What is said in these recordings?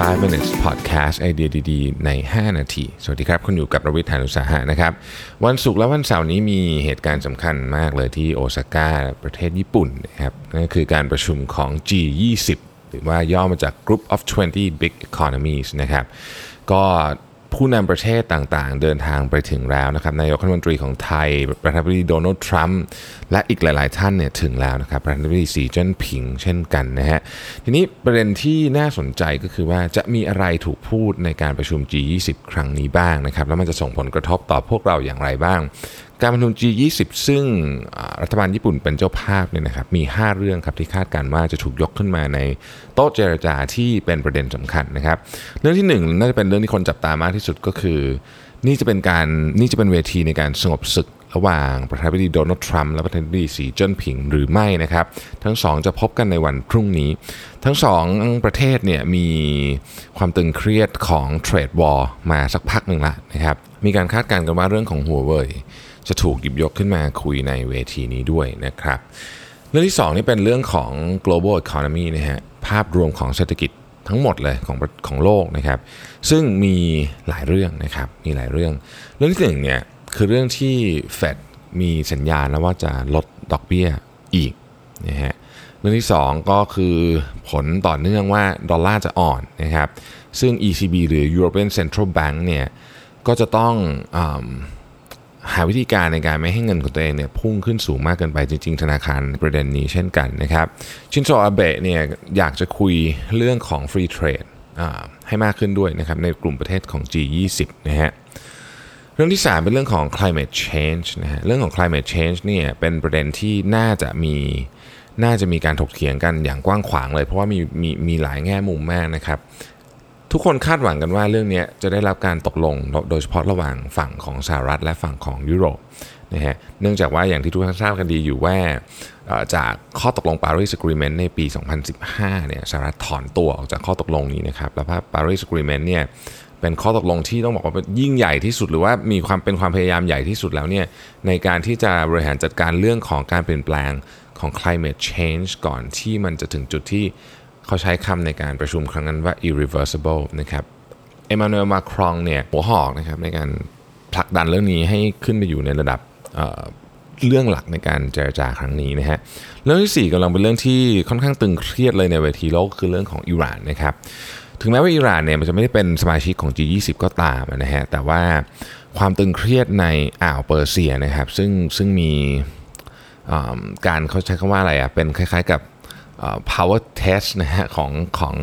5 minutes podcast ไอเดียดีๆ ใน 5 นาที สวัสดีครับ คุณอยู่กับประวิทยานุสาหะนะครับ วันศุกร์และวันเสาร์นี้มีเหตุการณ์สำคัญมากเลยที่โอซาก้าประเทศญี่ปุ่นนะครับนั่นคือการประชุมของ G20 หรือว่าย่อมาจาก Group of 20 Big Economies นะครับ ก็ ผู้นำประเทศต่างๆ เดินทางไปถึงแล้วนะครับนายกรัฐมนตรีของไทย ประธานาธิบดีโดนัลด์ทรัมป์และอีกหลาย ๆ ท่านเนี่ยถึงแล้วนะครับประธานาธิบดีสีจิ้นผิงเช่นกันนะฮะทีนี้ประเด็นที่น่าสนใจก็คือว่าจะมีอะไรถูกพูดในการประชุม G20 ครั้งนี้บ้างนะครับแล้วมันจะส่งผลกระทบต่อพวกเราอย่างไรบ้าง การประชุม G20 ซึ่งรัฐบาลญี่ปุ่นเป็นเจ้าภาพเนี่ยนะครับมี 5 เรื่องครับที่คาดการว่าจะถูกยกขึ้นมาในโต๊ะเจรจาที่เป็นประเด็นสำคัญนะครับ เรื่องที่ 1 น่าจะเป็นเรื่องที่คนจับตามากที่สุดก็คือ นี่จะเป็นการนี่จะเป็นเวทีในการสงบศึกระหว่างประธานาธิบดีโดนัลด์ทรัมป์และประธานาธิบดีสีจิ้นผิงหรือไม่นะครับ ทั้งสองจะพบกันในวันพรุ่งนี้ ทั้งสองประเทศเนี่ยมีความตึงเครียดของเทรดวอร์มาสักพักหนึ่งละนะครับ มีการคาดการณ์กันว่าเรื่องของหัวเว่ย จะถูกหยิบยกขึ้นมาคุยในเวทีนี้ด้วยนะครับ เรื่องที่2นี่เป็นเรื่องของ global economy นะฮะภาพรวมของเศรษฐกิจทั้งหมดเลยของของโลกนะครับ ซึ่งมีหลายเรื่องนะครับมีหลายเรื่อง เรื่องที่หนึ่งเนี่ยคือเรื่องที่เฟดมีสัญญาณแล้วว่าจะลดดอกเบี้ยอีกนะฮะเรื่องที่ 2 ก็คือผลต่อเนื่องว่าดอลลาร์จะอ่อนนะครับซึ่ง ECB หรือ European Central Bank เนี่ยก็จะต้องอ หาวิธีการในการไม่ให้เงินของตัวเองเนี่ยพุ่งขึ้นสูงมากเกินไปจริง ๆ ธนาคารประเด็นนี้เช่นกันนะครับชินโซอาเบะเนี่ยอยากจะคุยเรื่องของ free trade ให้มากขึ้นด้วยนะครับในกลุ่มประเทศของ G20 นะฮะเรื่องที่ 3 เป็นเรื่องของ climate change นะฮะเรื่องของ climate change เนี่ยเป็นประเด็นที่น่าจะมีน่าจะมีการถกเถียงกันอย่างกว้างขวางเลย เพราะว่ามีมีมีหลายแง่มุมมากนะครับ ทุกคนคาดหวังกันว่าเรื่องนี้จะได้รับการตกลงโดยเฉพาะระหว่างฝั่งของสหรัฐและฝั่งของยุโรปนะฮะเนื่องจากว่าอย่างที่ทุกท่านทราบกันดีอยู่ว่าจากข้อตกลง Paris Agreement ในปี 2015 เนี่ยสหรัฐถอนตัวออกจากข้อตกลงนี้นะครับ แล้วพ Paris Agreement เนี่ยเป็นข้อตกลงที่ต้องบอกว่ายิ่งใหญ่ที่สุดหรือว่ามีความเป็นความพยายามใหญ่ที่สุดแล้วเนี่ยในการที่จะบริหารจัดการเรื่องของการเปลี่ยนแปลงของ climate change ก่อนที่มันจะถึงจุดที่ เขาใช้คำในการประชุมครั้งนั้นว่า irreversible นะครับเอมานูเอลมาครองเนี่ยหัวหอกนะครับในการผลักดันเรื่องนี้ให้ขึ้นไปอยู่ในระดับเเรื่องหลักในการเจรจาครั้งนี้นะฮะเรื่องที่ 4กำลังเป็นเรื่องที่ค่อนข้างตึงเครียดเลยในเวทีโลกคือเรื่องของอิหร่านนะครับถึงแม้ว่าอิหร่านเนี่ยมันจะไม่ได้เป็นสมาชิกของ G20 ก็ตามนะฮะแต่ว่าความตึงเครียดในอ่าวเปอร์เซียนะครับซึ่งซึ่งมีการเขาใช้คำว่าอะไรอะเป็นคล้ายๆกับ power test นะฮะของของ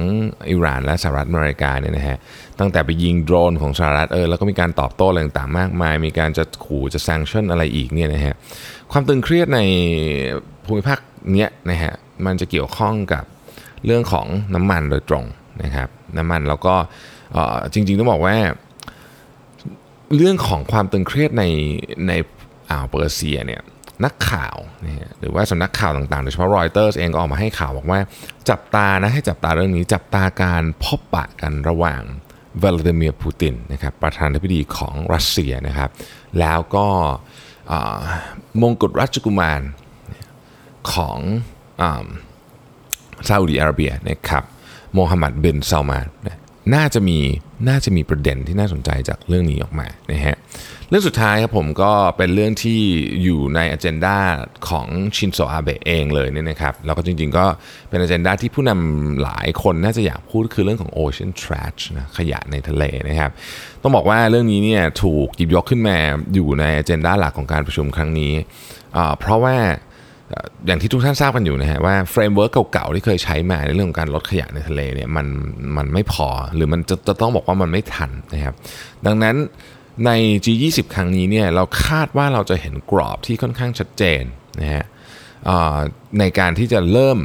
อิหร่านและสหรัฐอเมริกาเนี่ยนะฮะตั้งแต่ไปยิงโดรนของสหรัฐเออแล้วก็มีการตอบโต้อะไรต่างๆมากมาย มีการจะขู่จะ sanction อะไรอีกเนี่ยนะฮะความตึงเครียดในภูมิภาคเนี้ยนะฮะมันจะเกี่ยวข้องกับเรื่องของน้ำมันโดยตรงนะครับน้ำมันแล้วก็จริงๆต้องบอกว่า เรื่องของความตึงเครียดในในอ่าวเปอร์เซียเนี่ย นักข่าวหรือว่าสำนักข่าวต่างๆโดยเฉพาะรอยเตอร์เองก็ออกมาให้ข่าวบอกว่า จับตานะให้จับตาเรื่องนี้ จับตาการพบปะกันระหว่างวลาดิเมียร์ปูตินนะครับประธานาธิบดีของรัสเซียนะครับ แล้วก็มงกุฎราชกุมารของซาอุดิอาระเบียนะครับโมฮัมหมัดเบนซาลมานน่าจะมีน่าจะมีประเด็นที่น่าสนใจจากเรื่องนี้ออกมานะฮะ เรื่องสุดท้ายครับผมก็เป็นเรื่องที่อยู่ในอ g e n d a ของชินโซอาเบะเองเลยเนี่ยนะครับแล้วก็จริงๆก็เป็นอ g e n d a ที่ผู้นำหลายคนน่าจะอยากพูดคือเรื่องของ ocean trash นะขยะในทะเลนะครับต้องบอกว่าเรื่องนี้เนี่ยถูกหยิบยกขึ้นมาอยู่ในอ g e n d a หลักของการประชุมครั้งนี้ เพราะว่าอย่างที่ทุกท่านทราบกันอยู่นะฮะว่า framework เก่าๆที่เคยใช้มาในเรื่องของการลดขยะในทะเลเนี่ยมันมันไม่พอหรือมันจะจะต้องบอกว่ามันไม่ทันนะครับดังนั้น ใน G20 ครั้งนี้เนี่ยเราคาดว่าเราจะเห็นกรอบที่ค่อนข้างชัดเจนนะฮะในการที่จะเริ่ม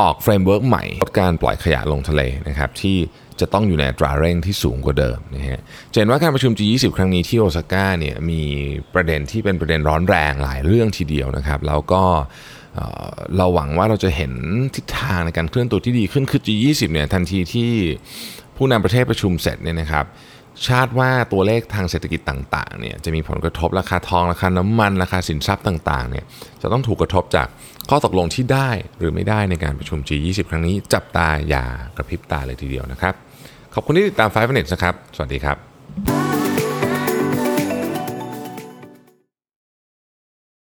ออก framework ใหม่ลดการปล่อยขยะลงทะเลนะครับที่จะต้องอยู่ในตราเร่งที่สูงกว่าเดิมนะฮะเห็นว่าการประชุม G20 ครั้งนี้ที่โอซาก้าเนี่ยมีประเด็นที่เป็นประเด็นร้อนแรงหลายเรื่องทีเดียวนะครับแล้วก็เราหวังว่าเราจะเห็นทิศทางในการเคลื่อนตัวที่ดีขึ้นคือ G20 เนี่ยทันทีที่ผู้นำประเทศประชุมเสร็จเนี่ยนะครับ ชาติว่าตัวเลขทางเศรษฐกิจต่างๆเนี่ยจะมีผลกระทบราคาทองราคาน้ำมันราคาสินทรัพย์ต่างๆเนี่ยจะต้องถูกกระทบจากข้อตกลงที่ได้หรือไม่ได้ในการประชุม G20 ครั้งนี้จับตาอย่ากระพริบตาเลยทีเดียวนะครับ ขอบคุณที่ติดตาม5 minutes นะครับ สวัสดีครับ